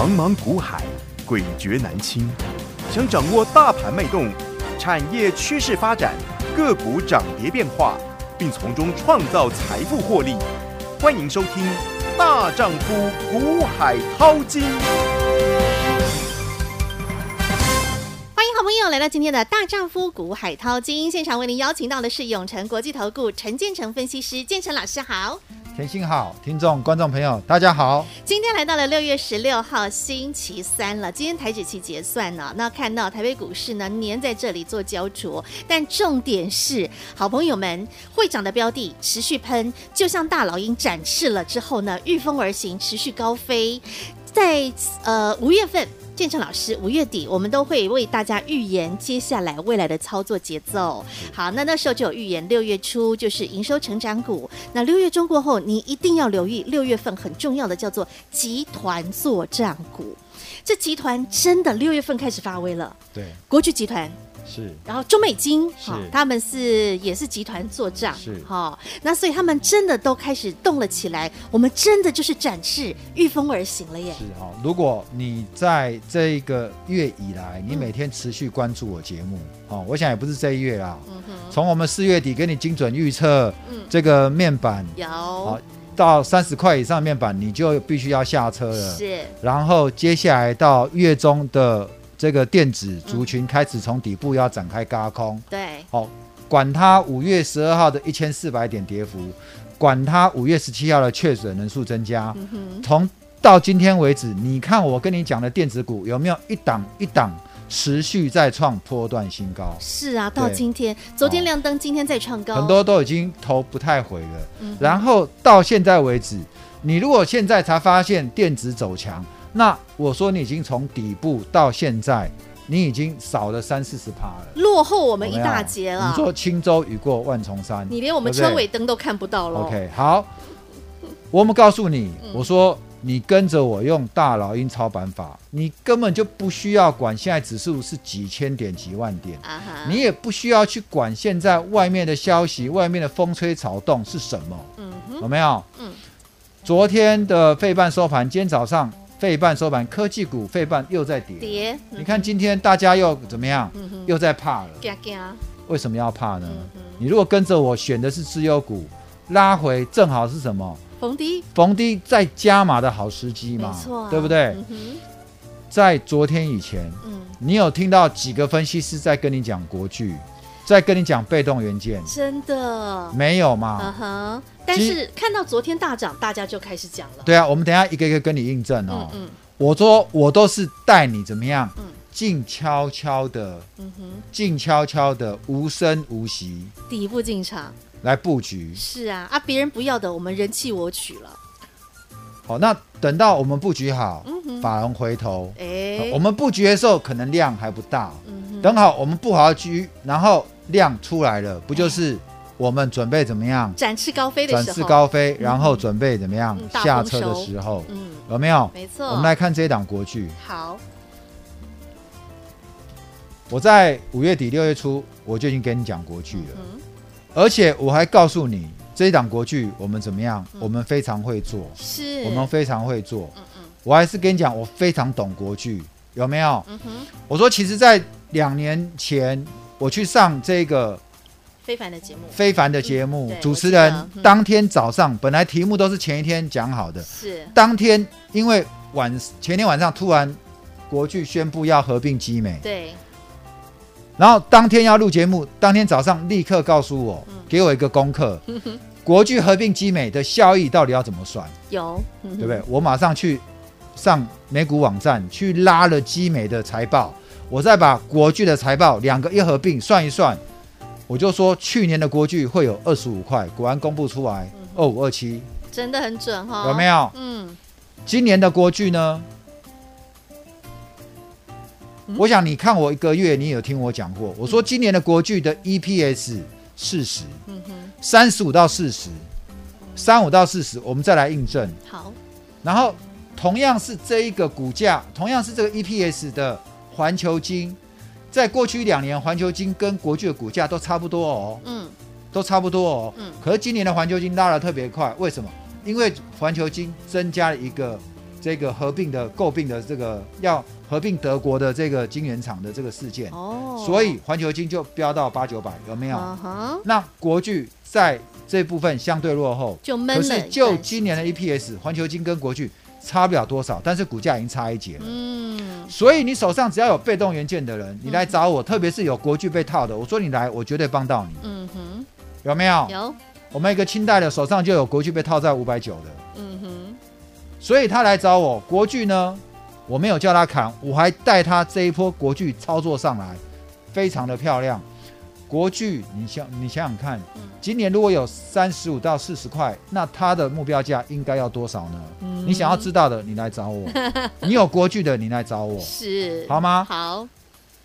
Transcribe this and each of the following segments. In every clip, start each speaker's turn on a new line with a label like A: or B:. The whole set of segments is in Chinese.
A: 茫茫股海，诡谲难清。想掌握大盘脉动、产业趋势发展、个股涨跌变化，并从中创造财富获利，欢迎收听《大丈夫股海淘金》。
B: 欢迎好朋友来到今天的大丈夫股海淘金现场，为您邀请到的是永诚国际投顾陈建成分析师，建成老师好。
C: 甜心好，听众观众朋友大家好。
B: 今天来到了六月十六号星期三了，今天台指期结算呢，那看到台北股市呢黏在这里做焦灼，但重点是好朋友们会涨的标的持续喷，就像大老鹰展翅了之后呢，御风而行，持续高飞，在呃五月份。建成老师，五月底我们都会为大家预言接下来未来的操作节奏。好，那那时候就有预言，六月初就是营收成长股。那六月中过后，你一定要留意六月份很重要的叫做集团作战股。这集团真的六月份开始发威了。
C: 对，
B: 国巨集团。
C: 是，
B: 然后中美金，
C: 是，
B: 他们是也是集团做账，
C: 是，
B: 哈，那所以他们真的都开始动了起来，我们真的就是展翅御风而行了耶。
C: 是哈，如果你在这一个月以来，你每天持续关注我节目，哦、嗯，我想也不是这一月啦，嗯哼，从我们四月底给你精准预测，这个面板
B: 有，
C: 好，到三十块以上面板，你就必须要下车了，
B: 是，
C: 然后接下来到月中的。这个电子族群开始从底部要展开轧空，
B: 对，
C: 好，管它五月十二号的一千四百点跌幅，管它五月十七号的确诊人数增加，从到今天为止，你看我跟你讲的电子股有没有一档一档持续在创波段新高？
B: 是啊，到今天，昨天亮灯，今天再创高，
C: 很多都已经头不太回了。然后到现在为止，你如果现在才发现电子走强。那我说你已经从底部到现在，你已经少了三四十趴了，
B: 落后我们一大截了。
C: 你说轻舟已过万重山，
B: 你连我们车尾灯都看不到了。
C: OK，好，我们告诉你，我说你跟着我用大老鹰操盘法，你根本就不需要管现在指数是几千点几万点，你也不需要去管现在外面的消息，外面的风吹草动是什么，有没有？嗯，昨天的费半收盘，今天早上。费半收盘，科技股费半又在跌。跌，嗯、你看今天大家又怎么样？又在怕了。怕怕为什么要怕呢？你如果跟着我选的是资优股，拉回正好是什么？
B: 逢低，
C: 逢低再加码的好时机嘛，啊、对不对？嗯、在昨天以前，嗯、你有听到几个分析师在跟你讲国剧？在跟你讲被动元件，
B: 真的没
C: 有吗？
B: 嗯哼、uh。但是看到昨天大涨，大家就开始讲了。
C: 对啊，我们等一下一个一个跟你印证哦。嗯，嗯我说我都是带你怎么样？嗯。静悄悄的，嗯哼，静悄悄的，无声无息，
B: 底部进场
C: 来布局。
B: 是啊，啊，别人不要的，我们人弃我取了。
C: 好，那等到我们布局好，法人回头，哎、欸，我们布局的时候可能量还不大。等好我们布好局，然后。量出来了，不就是我们准备怎么样？
B: 展翅高飞的时候，
C: 展翅高飞，然后准备怎么样？嗯、下车的时候，嗯，有没有？
B: 没错。
C: 我们来看这一档国剧。
B: 好。
C: 我在五月底六月初，我就已经跟你讲国剧了，嗯、而且我还告诉你，这一档国剧我们怎么样？嗯、我们非常会做，
B: 是，
C: 我们非常会做。嗯嗯。我还是跟你讲，我非常懂国剧，有没有？嗯哼。我说，其实，在两年前。我去上这个
B: 非凡的节目，
C: 非凡的节目，主持人当天早上本来题目都是前一天讲好的，是当天因为晚前天晚上突然国剧宣布要合并集美，
B: 对，
C: 然后当天要录节目，当天早上立刻告诉我，给我一个功课，国巨合并基美的效益到底要怎么算？
B: 有，
C: 对不对？我马上去上美股网站去拉了基美的财报。我再把国巨的财报两个一合并算一算，我就说去年的国巨会有二十五块，果然公布出来二五二七，
B: 真的很准哈、哦，
C: 有没有？嗯，今年的国巨呢？嗯、我想你看我一个月，你有听我讲过，我说今年的国巨的 EPS 四十，嗯哼，三十五到四十，三五到四十，我们再来印证。
B: 好，
C: 然后同样是这一个股价，同样是这个 EPS 的。环球金在过去两年，环球金跟国巨的股价都差不多哦，嗯，都差不多哦，嗯。可是今年的环球金拉得特别快，为什么？因为环球金增加了一个这个合并的诟病的这个要合并德国的这个晶圆厂的这个事件，哦，所以环球晶就飙到八九百，有没有？嗯哼，那国巨在这部分相对落后，就闷了。可是就今年的 EPS，环球晶跟国巨差不了多少，但是股价已经差一截了。嗯，所以你手上只要有被动元件的人，你来找我，嗯、特别是有国巨被套的，我说你来，我绝对帮到你。嗯哼，有没有？有。我们一个清代的手上就有国巨被套在五百九的。所以他来找我，国巨呢，我没有叫他砍，我还带他这一波国巨操作上来，非常的漂亮。国巨，你想你想想看，今年如果有三十五到四十块，那他的目标价应该要多少呢？嗯、你想要知道的，你来找我；你有国巨的，你来找我，是。好吗？好，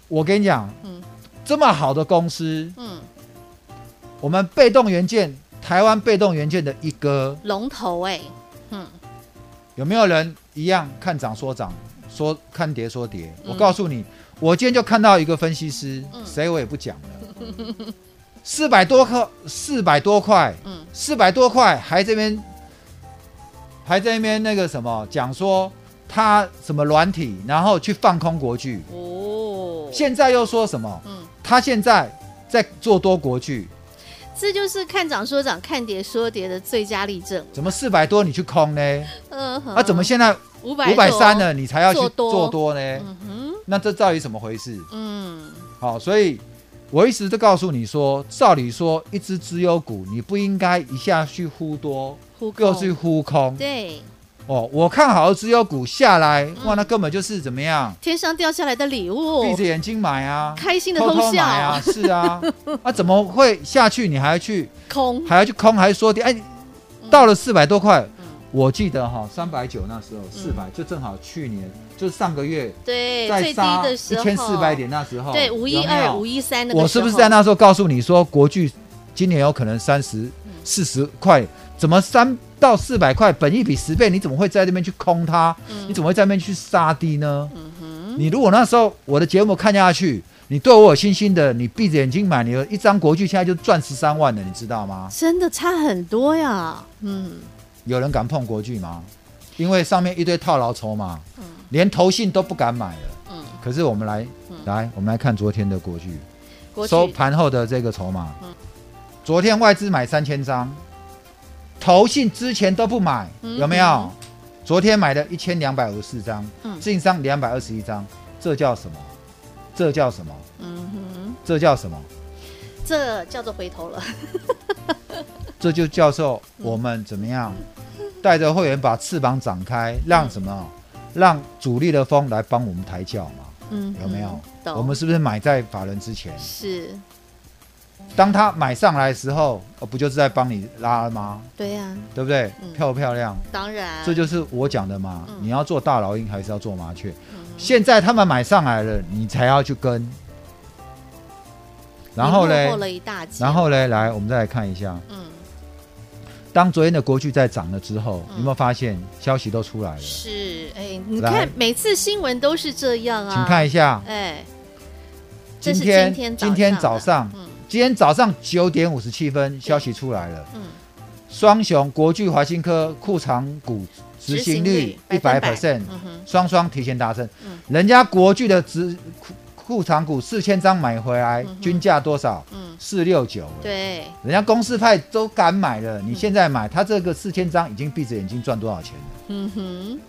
C: 我跟你讲，嗯、这么好的公司，嗯，我们被动元件，台湾被动元件的一哥
B: 龙头、欸，哎，嗯。
C: 有没有人一样看涨说涨，说看跌说跌？嗯、我告诉你，我今天就看到一个分析师，谁、嗯、我也不讲了，四百多块，四百多块，嗯，四百多块，还这边还在那边那个什么讲说他什么软体，然后去放空国巨，哦，现在又说什么？嗯，他现在在做多国巨。
B: 这就是看涨说涨，看跌说跌的最佳例证。
C: 怎么四百多你去空呢？嗯哼。啊，怎么现在五百五百三了？你才要去做多呢？嗯哼。那这到底怎么回事？嗯。好，所以我一直都告诉你说，照理说，一只资优股你不应该一下去忽多，又去忽空。对。哦，我看好的只有股下来，哇，那根本就是怎么样？
B: 天上掉下来的礼物，
C: 闭着眼睛买啊，
B: 开心的偷偷买
C: 啊，是啊，啊，怎么会下去？你还要去？
B: 空，
C: 还要去空，还说跌？哎，到了四百多块，我记得哈，三百九那时候四百，就正好去年，就是上个月，
B: 对，最低的时候。
C: 一千四百点那时候，
B: 对，五一二、五一三的，
C: 我是不是在那时候告诉你说，国巨今年有可能三十四十块？怎么三到四百块，本一比十倍，你怎么会在那边去空它？嗯、你怎么会在那边去杀低呢？嗯、你如果那时候我的节目看下去，你对我有信心的，你闭着眼睛买，你一张国剧现在就赚十三万了，你知道吗？
B: 真的差很多呀。嗯，
C: 有人敢碰国剧吗？因为上面一堆套牢筹码，嗯、连投信都不敢买了。嗯，可是我们来、嗯、来，我们来看昨天的国剧，国巨收盘后的这个筹码。嗯、昨天外资买三千张。投信之前都不买，有没有？嗯、昨天买的一千两百五十四张，自营商两百二十一张，这叫什么？这叫什么？嗯哼，这叫什么？
B: 这叫做回头了。
C: 这就叫做我们怎么样？带着会员把翅膀展开，让什么？让主力的风来帮我们抬轿嘛？嗯，有没有？我们是不是买在法人之前？
B: 是。
C: 当他买上来的时候，哦，不就是在帮你拉吗？
B: 对呀、啊，
C: 对不对？
B: 嗯、
C: 漂不漂亮？
B: 当然，
C: 这就是我讲的嘛。嗯、你要做大老鹰还是要做麻雀？嗯、现在他们买上来了，你才要去跟。然后呢？然后呢？来，我们再来看一下。嗯。当昨天的国剧在涨了之后，嗯、有没有发现消息都出来了？
B: 是，哎，你看每次新闻都是这样啊。
C: 请看一下，哎，今天今天早上。嗯今天早上九点五十七分，消息出来了。嗯，双雄国巨、华新科库藏股执行率一百 percent，双双提前达成。嗯，人家国巨的执库库藏股四千张买回来，均价多少？嗯，四六九。对，人家公司派都敢买了，你现在买，他这个四千张已经闭着眼睛赚多少钱了？嗯哼，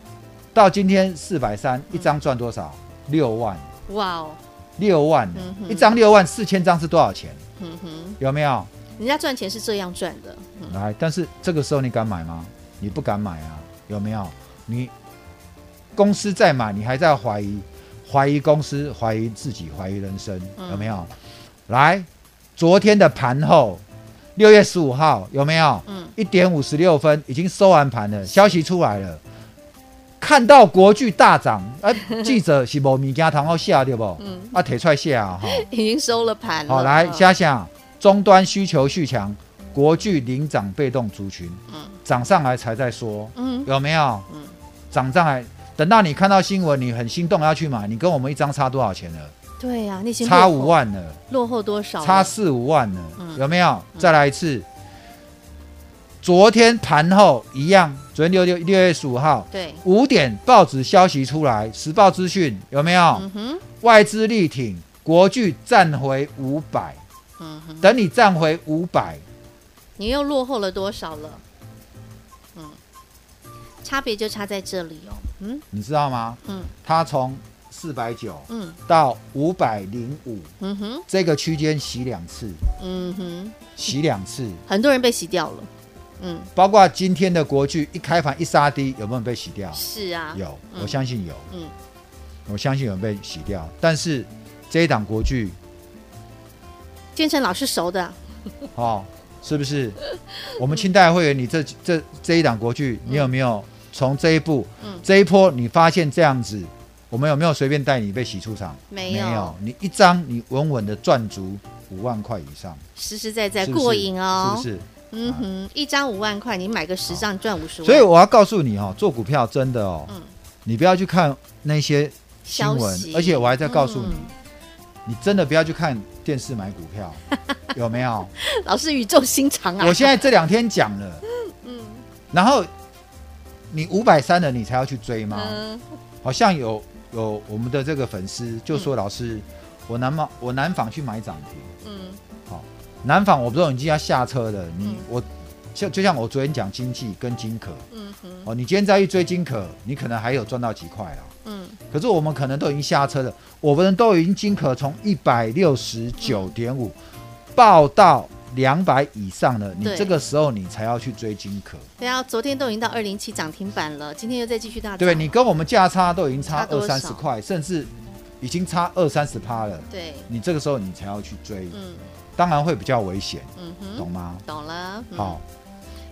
C: 到今天四百三一张赚多少？六万。哇哦，六万，一张六万，四千张是多少钱？嗯哼，有没有？
B: 人家赚钱是这样赚的。
C: 嗯、来，但是这个时候你敢买吗？你不敢买啊？有没有？你公司在买，你还在怀疑，怀疑公司，怀疑自己，怀疑人生，嗯、有没有？来，昨天的盘后，六月十五号有没有？嗯，一点五十六分已经收完盘了，消息出来了。看到国巨大涨，啊，记者是无物件通好写对不？嗯，啊，提出来写啊，哈，
B: 已经收了盘了。
C: 好，来想想，终端需求续强，国巨领涨被动族群，嗯，涨上来才在说，嗯，有没有？嗯，涨上来，等到你看到新闻，你很心动要去买，你跟我们一张差多少钱了？
B: 对呀，那些
C: 差五万了，
B: 落后多少？
C: 差四五万了，有没有？再来一次。昨天盘后一样，昨天六六六月十五号，
B: 对，
C: 五点报纸消息出来，时报资讯有没有？嗯哼，外资力挺，国巨站回五百，嗯哼，等你站回五百，
B: 你又落后了多少了？嗯，差别就差在这里哦。嗯，
C: 你知道吗？嗯，它从四百九，嗯，到五百零五，嗯哼，这个区间洗两次，嗯哼，洗两次，
B: 很多人被洗掉了。
C: 嗯，包括今天的国剧一开盘一杀低，有没有被洗掉？
B: 是啊，
C: 有，我相信有。嗯，我相信有被洗掉。但是这一档国剧，
B: 建成老师熟的，
C: 哦，是不是？我们清代会员，你这这这一档国剧，你有没有从这一步，嗯，这一波你发现这样子，我们有没有随便带你被洗出场？
B: 没有，没有。
C: 你一张，你稳稳的赚足五万块以上，
B: 实实在在过瘾哦，
C: 是不是？
B: 嗯哼，一张五万块，你买个十张赚五十万。
C: 所以我要告诉你哦，做股票真的哦，嗯，你不要去看那些新闻，而且我还在告诉你，你真的不要去看电视买股票，有没有？
B: 老师语重心长啊！
C: 我现在这两天讲了，嗯，然后你五百三的你才要去追吗？好像有有我们的这个粉丝就说，老师，我南方我南纺去买涨停，嗯。南纺我不知道，你已经要下车了。你、嗯、我像就像我昨天讲经济跟金可，嗯哼，哦，你今天再去追金可，你可能还有赚到几块啊。嗯，可是我们可能都已经下车了，我们都已经金可从一百六十九点五报到两百以上了，你这个时候你才要去追金可。
B: 对啊，昨天都已经到二零七涨停板了，今天又再继续大涨。
C: 对，你跟我们价差都已经差二三十块，甚至已经差二三十趴了。
B: 对，
C: 你这个时候你才要去追。嗯。当然会比较危险，嗯哼，懂吗？
B: 懂了，
C: 嗯、好。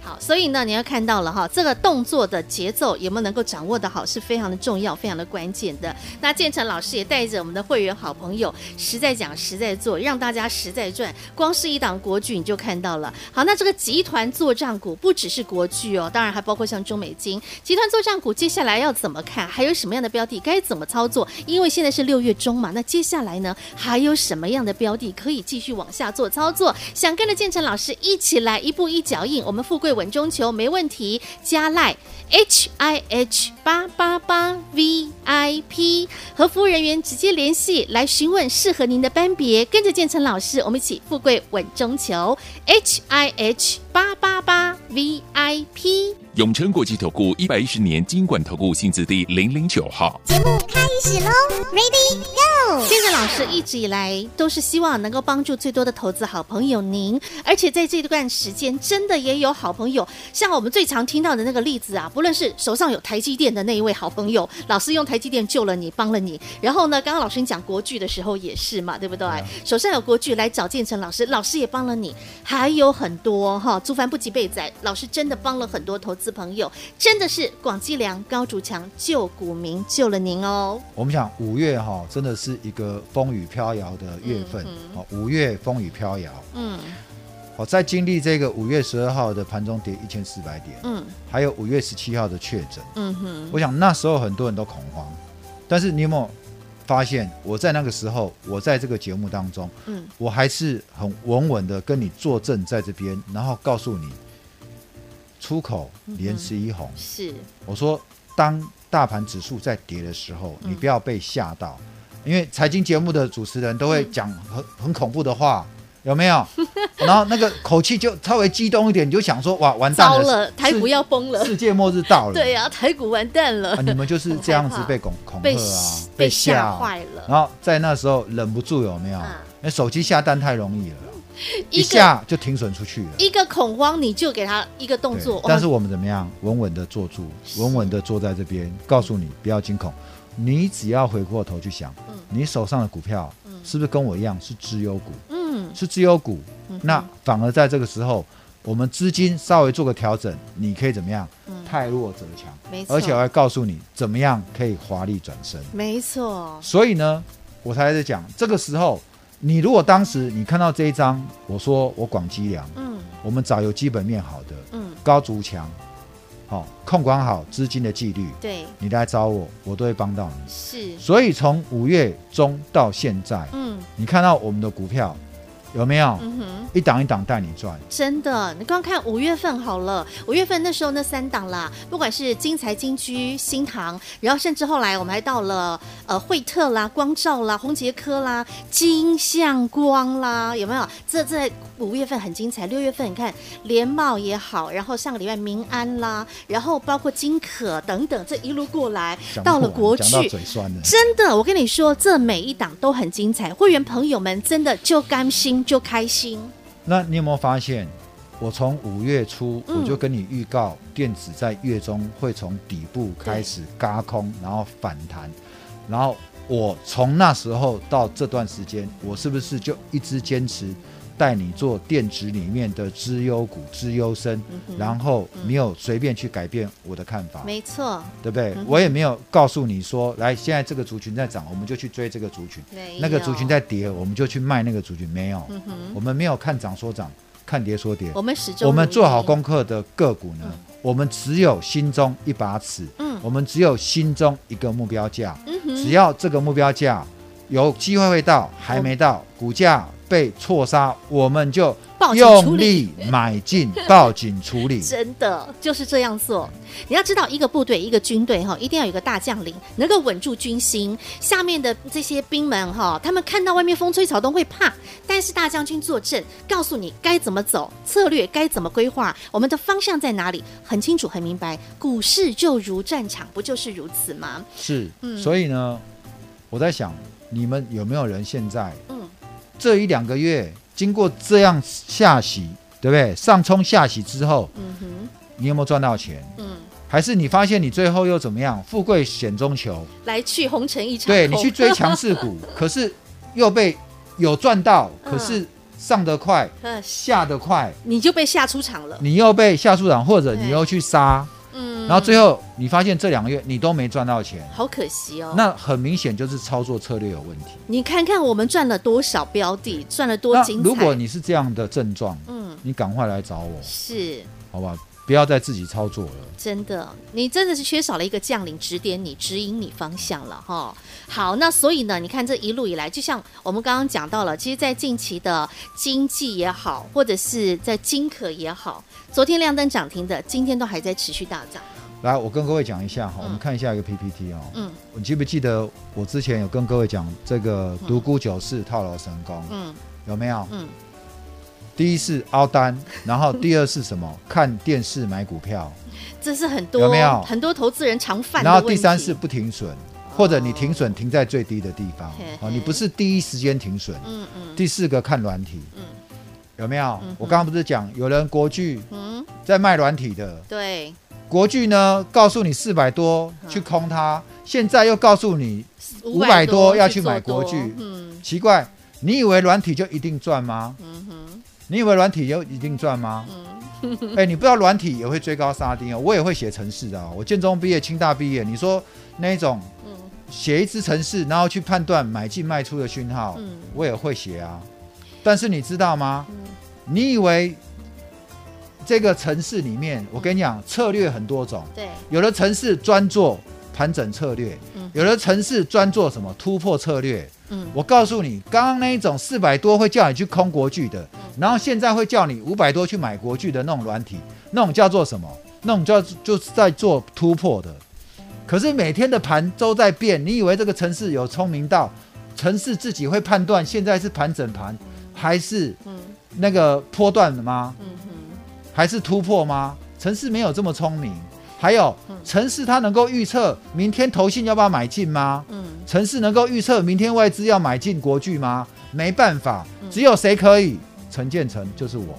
B: 好，所以呢，你要看到了哈，这个动作的节奏有没有能够掌握得好，是非常的重要，非常的关键的。那建成老师也带着我们的会员好朋友，实在讲，实在做，让大家实在赚。光是一档国剧你就看到了。好，那这个集团作战股不只是国剧哦，当然还包括像中美金集团作战股，接下来要怎么看？还有什么样的标的该怎么操作？因为现在是六月中嘛，那接下来呢，还有什么样的标的可以继续往下做操作？想跟着建成老师一起来一步一脚印，我们富贵。稳中求没问题，加赖 H I H 八八八 V I P 和服务人员直接联系来询问适合您的班别，跟着建成老师，我们一起富贵稳中求 H I H 八八八 V I P
D: 永诚国际投顾一百一十年金管投顾新字第零零九号。节目开始喽
B: ，Ready Go！建成老师一直以来都是希望能够帮助最多的投资好朋友您，而且在这段时间真的也有好朋友，像我们最常听到的那个例子啊，不论是手上有台积电的那一位好朋友，老师用台积电救了你，帮了你。然后呢，刚刚老师你讲国巨的时候也是嘛，对不对？嗯、手上有国巨来找建成老师，老师也帮了你，还有很多哈，诸凡不及被宰，老师真的帮了很多投资朋友，真的是广积粮、高筑墙、救股民，救了您哦。
C: 我们想五月哈，真的是一个风雨飘摇的月份，好、嗯，五月风雨飘摇，嗯。好，在经历这个五月十二号的盘中跌一千四百点，嗯，还有五月十七号的确诊，嗯哼，我想那时候很多人都恐慌，但是你有没有发现，我在那个时候，我在这个节目当中，嗯，我还是很稳稳的跟你作证在这边，然后告诉你，出口连十一红，
B: 是，
C: 我说当大盘指数在跌的时候，你不要被吓到，因为财经节目的主持人都会讲很很恐怖的话。有没有？然后那个口气就稍微激动一点，你就想说哇，完蛋了，
B: 了台股要崩了，
C: 世界末日到了。
B: 对呀、啊，台股完蛋了、啊。
C: 你们就是 这样子被恐恐吓啊，
B: 被吓坏了。
C: 然后在那时候忍不住有没有？那、啊、手机下单太容易了，一下就停损出去了。
B: 一个恐慌，你就给他一个动作。
C: 但是我们怎么样？稳稳的坐住，稳稳的坐在这边，告诉你不要惊恐。你只要回过头去想，嗯、你手上的股票是不是跟我一样是绩优股？嗯是绩优股，嗯、那反而在这个时候，我们资金稍微做个调整，你可以怎么样？太弱则强，没错。而且我还告诉你，怎么样可以华丽转身？
B: 没错。
C: 所以呢，我才在讲，这个时候，你如果当时你看到这一张，我说我广积粮，嗯，我们找有基本面好的，嗯，高足墙，控管好资金的纪律，
B: 对，
C: 你来找我，我都会帮到你。
B: 是。
C: 所以从五月中到现在，嗯，你看到我们的股票。有没有？嗯哼，一档一档带你赚。
B: 真的，你刚看五月份好了，五月份那时候那三档啦，不管是金财、金居、新唐，然后甚至后来我们还到了呃惠特啦、光照啦、宏杰科啦、金相光啦，有没有？这在五月份很精彩。六月份你看联茂也好，然后上个礼拜民安啦，然后包括金可等等，这一路过来到了国巨，真的，我跟你说，这每一档都很精彩，会员朋友们真的就甘心。就开心。
C: 那你有没有发现，我从五月初我就跟你预告，电子在月中会从底部开始嘎空，然后反弹，然后我从那时候到这段时间，我是不是就一直坚持？带你做电子里面的资优股、资优生，嗯、然后没有随便去改变我的看法，
B: 没错，
C: 对不对？嗯、我也没有告诉你说，来，现在这个族群在涨，我们就去追这个族群；那个族群在跌，我们就去卖那个族群。没有，嗯、我们没有看涨说涨，看跌说跌。
B: 我们始终，
C: 我们做好功课的个股呢，嗯、我们只有心中一把尺，嗯，我们只有心中一个目标价，嗯，只要这个目标价有机会会到，还没到，嗯、股价。被错杀，我们就用力买进，报警处理。
B: 真的就是这样做。你要知道，一个部队、一个军队哈，一定要有个大将领，能够稳住军心。下面的这些兵们哈，他们看到外面风吹草动会怕，但是大将军坐镇，告诉你该怎么走，策略该怎么规划，我们的方向在哪里，很清楚、很明白。股市就如战场，不就是如此吗？
C: 是，嗯。所以呢，我在想，你们有没有人现在，嗯。这一两个月经过这样下洗，对不对？上冲下洗之后，嗯哼，你有没有赚到钱？嗯，还是你发现你最后又怎么样？富贵险中求，
B: 来去红尘一场。
C: 对，你去追强势股，可是又被有赚到，可是上得快，嗯、下得快，
B: 你就被吓出场了。
C: 你又被吓出场，或者你又去杀。然后最后你发现这两个月你都没赚到钱，
B: 好可惜哦。
C: 那很明显就是操作策略有问题。
B: 你看看我们赚了多少标的，赚了多精彩。
C: 如果你是这样的症状，嗯，你赶快来找我，
B: 是，
C: 好吧？不要再自己操作了。
B: 真的，你真的是缺少了一个将领指点你、指引你方向了哈。好，那所以呢，你看这一路以来，就像我们刚刚讲到了，其实，在近期的经济也好，或者是在金可也好，昨天亮灯涨停的，今天都还在持续大涨。
C: 来，我跟各位讲一下哈，嗯、我们看一下一个 PPT 哦。嗯，你记不记得我之前有跟各位讲这个独孤九世套牢神功？嗯，有没有？嗯，第一是凹单，然后第二是什么？看电视买股票，
B: 这是很多有没有很多投资人常犯的。
C: 然后第三是不停损，或者你停损停在最低的地方，哦，你不是第一时间停损。嗯嗯。第四个看软体，嗯，有没有？我刚刚不是讲有人国巨嗯在卖软体的？
B: 对。
C: 国巨呢，告诉你四百多去空它，现在又告诉你五百多要去买国巨，嗯，奇怪，你以为软体就一定赚吗？你以为软体就一定赚吗？嗯，哎、欸，你不知道软体也会追高杀低哦，我也会写程式的哦，我建中毕业，清大毕业，你说那一种，写一支程式，然后去判断买进卖出的讯号，嗯，我也会写啊，但是你知道吗？你以为？这个城市里面，我跟你讲，策略很多种。对，有的城市专做盘整策略，嗯，有的城市专做什么突破策略。嗯，我告诉你，刚刚那一种四百多会叫你去空国巨的，然后现在会叫你五百多去买国巨的那种软体，那种叫做什么？那种叫就是在做突破的。可是每天的盘都在变，你以为这个城市有聪明到城市自己会判断现在是盘整盘还是那个波段的吗？嗯还是突破吗？城市没有这么聪明。还有，城市它能够预测明天投信要不要买进吗？嗯，程式能够预测明天外资要买进国巨吗？没办法，只有谁可以？陈建成就是我。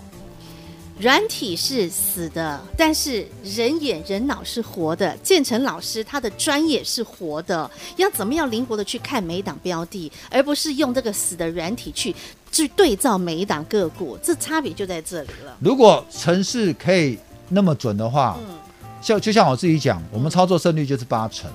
B: 软体是死的，但是人眼人脑是活的。建成老师他的专业是活的，要怎么样灵活的去看每一档标的，而不是用这个死的软体去去对照每一档个股，这差别就在这里了。
C: 如果城市可以那么准的话，嗯，像就像我自己讲，我们操作胜率就是八成。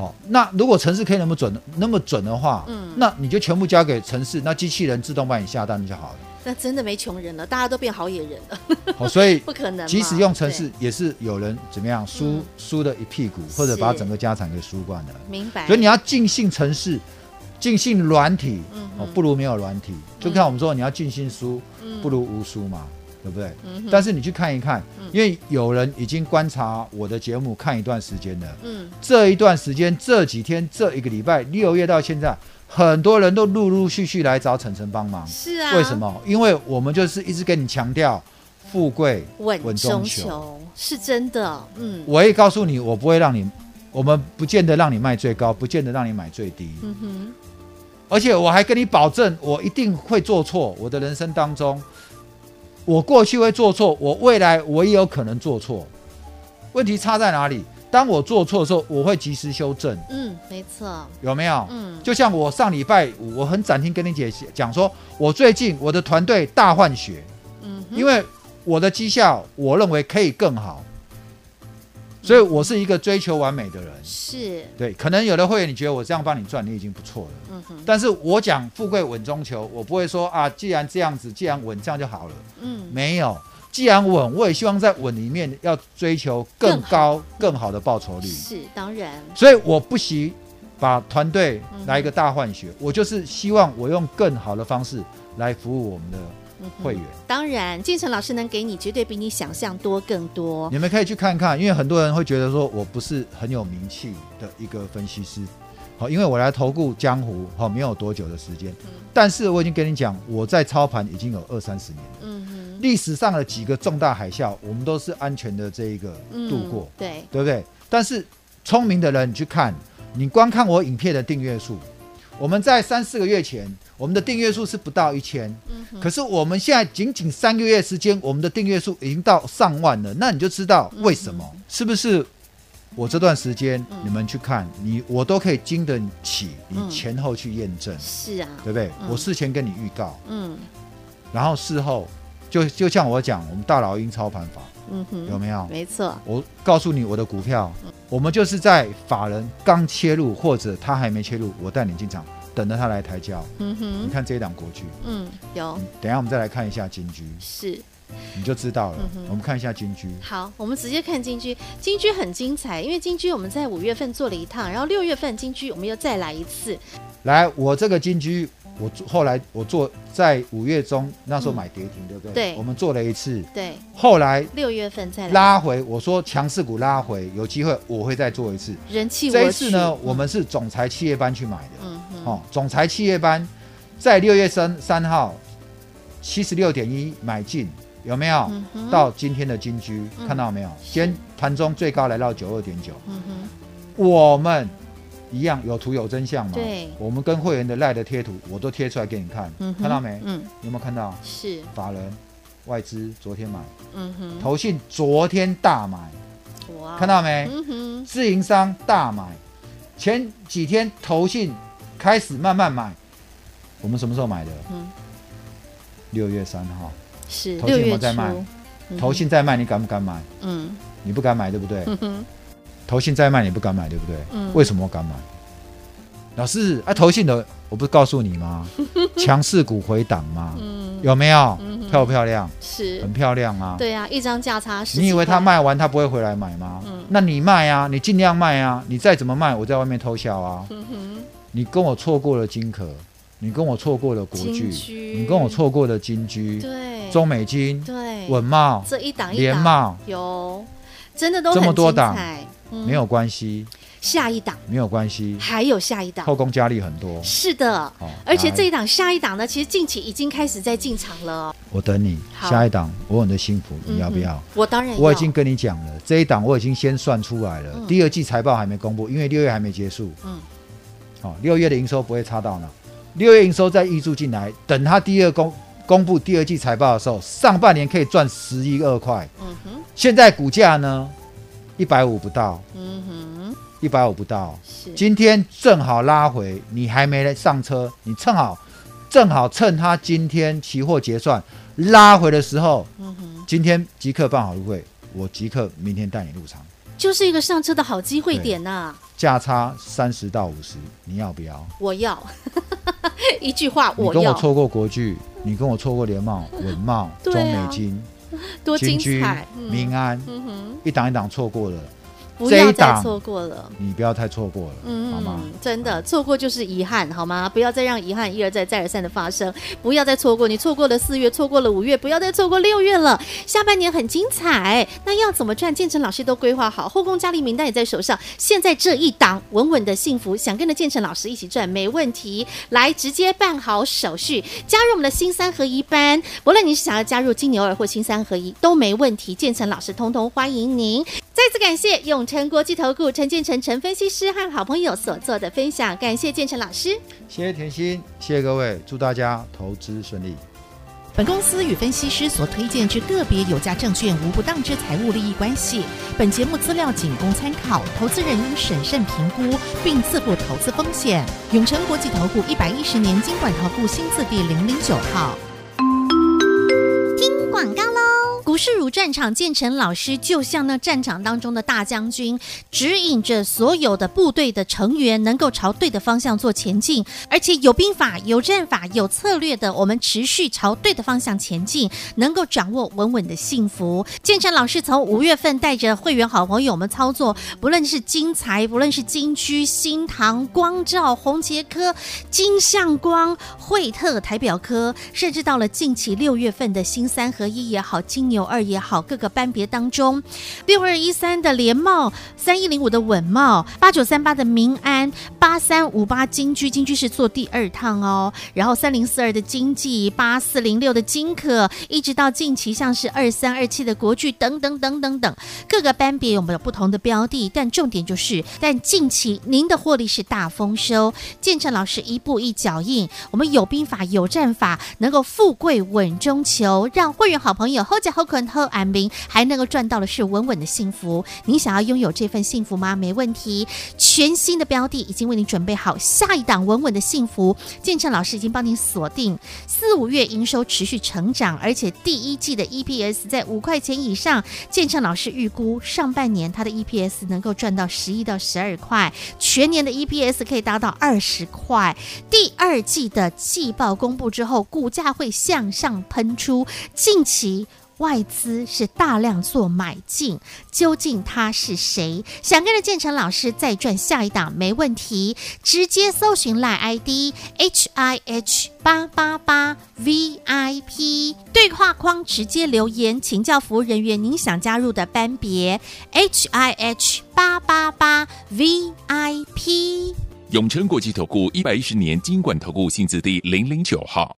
C: 嗯，好，那如果城市可以那么准那么准的话，嗯，那你就全部交给城市，那机器人自动帮你下单就好了。
B: 那真的没穷人了，大家都变好野人了。
C: 好，所以
B: 不可能。
C: 即使用城市，也是有人怎么样输输的一屁股，或者把整个家产给输光了。
B: 明白。
C: 所以你要尽信城市，尽信软体、
B: 嗯、
C: 哦，不如没有软体。就看我们说，你要尽信书，
B: 嗯、
C: 不如无书嘛，对不对？
B: 嗯、
C: 但是你去看一看，因为有人已经观察我的节目看一段时间了。嗯，这一段时间，这几天，这一个礼拜，六月到现在，很多人都陆陆续续来找晨晨帮忙。
B: 是啊。
C: 为什么？因为我们就是一直跟你强调，富贵稳中求，
B: 稳中求，是真的。嗯，
C: 我也告诉你，我不会让你。我们不见得让你卖最高，不见得让你买最低。嗯哼，而且我还跟你保证，我一定会做错。我的人生当中，我过去会做错，我未来我也有可能做错。问题差在哪里？当我做错的时候，我会及时修正。
B: 嗯，没错。
C: 有没有？
B: 嗯，
C: 就像我上礼拜五，我很展厅跟你姐讲说，我最近我的团队大换血。嗯，因为我的绩效，我认为可以更好。所以，我是一个追求完美的人。
B: 是，
C: 对，可能有的会员你觉得我这样帮你赚，你已经不错了。嗯哼。但是我讲富贵稳中求，我不会说啊，既然这样子，既然稳，这样就好了。嗯。没有，既然稳，我也希望在稳里面要追求更高、更好，的报酬率。
B: 是，当然。所
C: 以我不惜把团队来一个大换血，嗯、我就是希望我用更好的方式来服务我们的。会员
B: 当然，建成老师能给你绝对比你想象多更多。
C: 你们可以去看看，因为很多人会觉得说我不是很有名气的一个分析师，好，因为我来投顾江湖，好，没有多久的时间，但是我已经跟你讲，我在操盘已经有二三十年了。嗯哼，历史上的几个重大海啸，我们都是安全的这一个度过，
B: 对，
C: 对不对？但是聪明的人，你去看，你光看我影片的订阅数。我们在三四个月前，我们的订阅数是不到一千，嗯、哼可是我们现在仅仅三个月时间，我们的订阅数已经到上万了。那你就知道为什么？嗯、是不是？我这段时间、嗯、你们去看，你我都可以经得起你前后去验证，
B: 是啊，
C: 对不对？嗯、我事前跟你预告，
B: 嗯，
C: 然后事后就就像我讲，我们大老鹰操盘法，嗯哼，有没有？
B: 没错，
C: 我告诉你我的股票。我们就是在法人刚切入或者他还没切入，我带你进场，等着他来抬轿。嗯哼，你看这一档国剧，
B: 嗯，有。
C: 等一下我们再来看一下金居，
B: 是，
C: 你就知道了。
B: 嗯，
C: 我们看一下金居。
B: 好，我们直接看金居。金居很精彩，因为金居我们在五月份做了一趟，然后六月份金居我们又再来一次。
C: 来，我这个金居。我后来我做在五月中那时候买跌停，嗯、对不对？
B: 对，
C: 我们做了一次。
B: 对，
C: 后来
B: 六月份再
C: 拉回，我说强势股拉回有机会，我会再做一次。
B: 人气
C: 这一次呢，嗯、我们是总裁企业班去买的。嗯哼哦，总裁企业班在六月三三号七十六点一买进，有没有？嗯、到今天的金居、嗯、看到没有？今天盘中最高来到九二点九。我们。一样有图有真相嘛？
B: 对，
C: 我们跟会员的赖的贴图，我都贴出来给你看，嗯、看到没？嗯，有没有看到？
B: 是
C: 法人外资昨天买，
B: 嗯哼，
C: 投信昨天大买，哇，看到没？嗯哼，自营商大买，前几天投信开始慢慢买，我们什么时候买的？嗯，六月三号，
B: 是
C: 投信有没有在卖？投信在卖，你敢不敢买？
B: 嗯，
C: 你不敢买，对不对？嗯哼。投信在卖你不敢买，对不对？嗯。为什么我敢买？老师啊，投信的我不是告诉你吗？强势股回档吗？嗯。有没有？嗯。漂不漂亮？
B: 是。
C: 很漂亮啊。
B: 对啊，一张价差十。
C: 你以为他卖完他不会回来买吗？嗯。那你卖啊，你尽量卖啊，你再怎么卖，我在外面偷笑啊。嗯哼。你跟我错过了金可，你跟我错过了国巨，你跟我错过了金居，
B: 对。
C: 中美金，
B: 对。
C: 稳茂，
B: 这一档。
C: 联茂
B: 有，真的都这么多档。
C: 没有关系，
B: 下一档
C: 没有关系，
B: 还有下一档，
C: 后宫佳丽很多。
B: 是的，而且这一档、下一档呢，其实近期已经开始在进场了。
C: 我等你，下一档我有你的幸福，你要不要？
B: 我当然要。
C: 我已经跟你讲了，这一档我已经先算出来了。第二季财报还没公布，因为六月还没结束。嗯，好，六月的营收不会差到哪。六月营收再挹注进来，等他第二公公布第二季财报的时候，上半年可以赚十一二块。嗯哼，现在股价呢？一百五不到，嗯哼，一百五不到，是今天正好拉回，你还没来上车，你正好，正好趁他今天期货结算拉回的时候，嗯哼，今天即刻办好入会，我即刻明天带你入场，
B: 就是一个上车的好机会点呐、啊，
C: 价差三十到五十，你要不要？
B: 我要，一句话，我
C: 要。你跟我错过国剧，你跟我错过联茂、稳懋、中美金。
B: 多精彩！
C: 民安，一档一档错过了，
B: 不要再错过了，
C: 你不要太错过了，嗯，好吗？
B: 真的错过就是遗憾，好吗？不要再让遗憾一而再、再而三的发生，不要再错过。你错过了四月，错过了五月，不要再错过六月了。下半年很精彩，那要怎么赚？建成老师都规划好，后宫佳丽名单也在手上。现在这一档稳稳的幸福，想跟着建成老师一起赚，没问题。来，直接办好手续，加入我们的新三合一班。无论你是想要加入金牛儿或新三合一，都没问题。建成老师通通欢迎您。再次感谢永诚国际投顾陈建成陈分析师和好朋友所做的分享，感谢建成老师，
C: 谢谢甜心，谢谢各位，祝大家投资顺利。
E: 本公司与分析师所推荐之个别有价证券无不当之财务利益关系。本节目资料仅供参考，投资人应审慎评估并自负投资风险。永诚国际投顾一百一十年金管投顾新字第零零九号。
B: 听广告喽。股市如战场，建成老师就像那战场当中的大将军，指引着所有的部队的成员，能够朝对的方向做前进，而且有兵法、有战法、有策略的，我们持续朝对的方向前进，能够掌握稳稳的幸福。建成老师从五月份带着会员好朋友们操作，不论是金财，不论是金居、新塘、光照、红杰科、金相光、惠特、台表科，甚至到了近期六月份的新三合一也好，金牛。二也好，各个班别当中，六二一三的联茂，三一零五的稳懋，八九三八的明安，八三五八金居，金居是做第二趟哦，然后三零四二的经济，八四零六的金可，一直到近期像是二三二七的国巨等等等等等，各个班别有没有不同的标的？但重点就是，但近期您的获利是大丰收，建成老师一步一脚印，我们有兵法有战法，能够富贵稳中求，让会员好朋友后家后。坤和安 bình，还能够赚到的是稳稳的幸福。你想要拥有这份幸福吗？没问题，全新的标的已经为你准备好，下一档稳稳的幸福。建成老师已经帮您锁定四五月营收持续成长，而且第一季的 EPS 在五块钱以上。建成老师预估上半年它的 EPS 能够赚到十一到十二块，全年的 EPS 可以达到二十块。第二季的季报公布之后，股价会向上喷出。近期。外资是大量做买进，究竟他是谁？想跟着建成老师再赚下一档没问题，直接搜寻赖 i d h i h 八八八 V I P 对话框直接留言，请教服务人员您想加入的班别 H I H 八八八 V I P。
D: 永诚国际投顾一百一十年金管投顾新字第零零九号。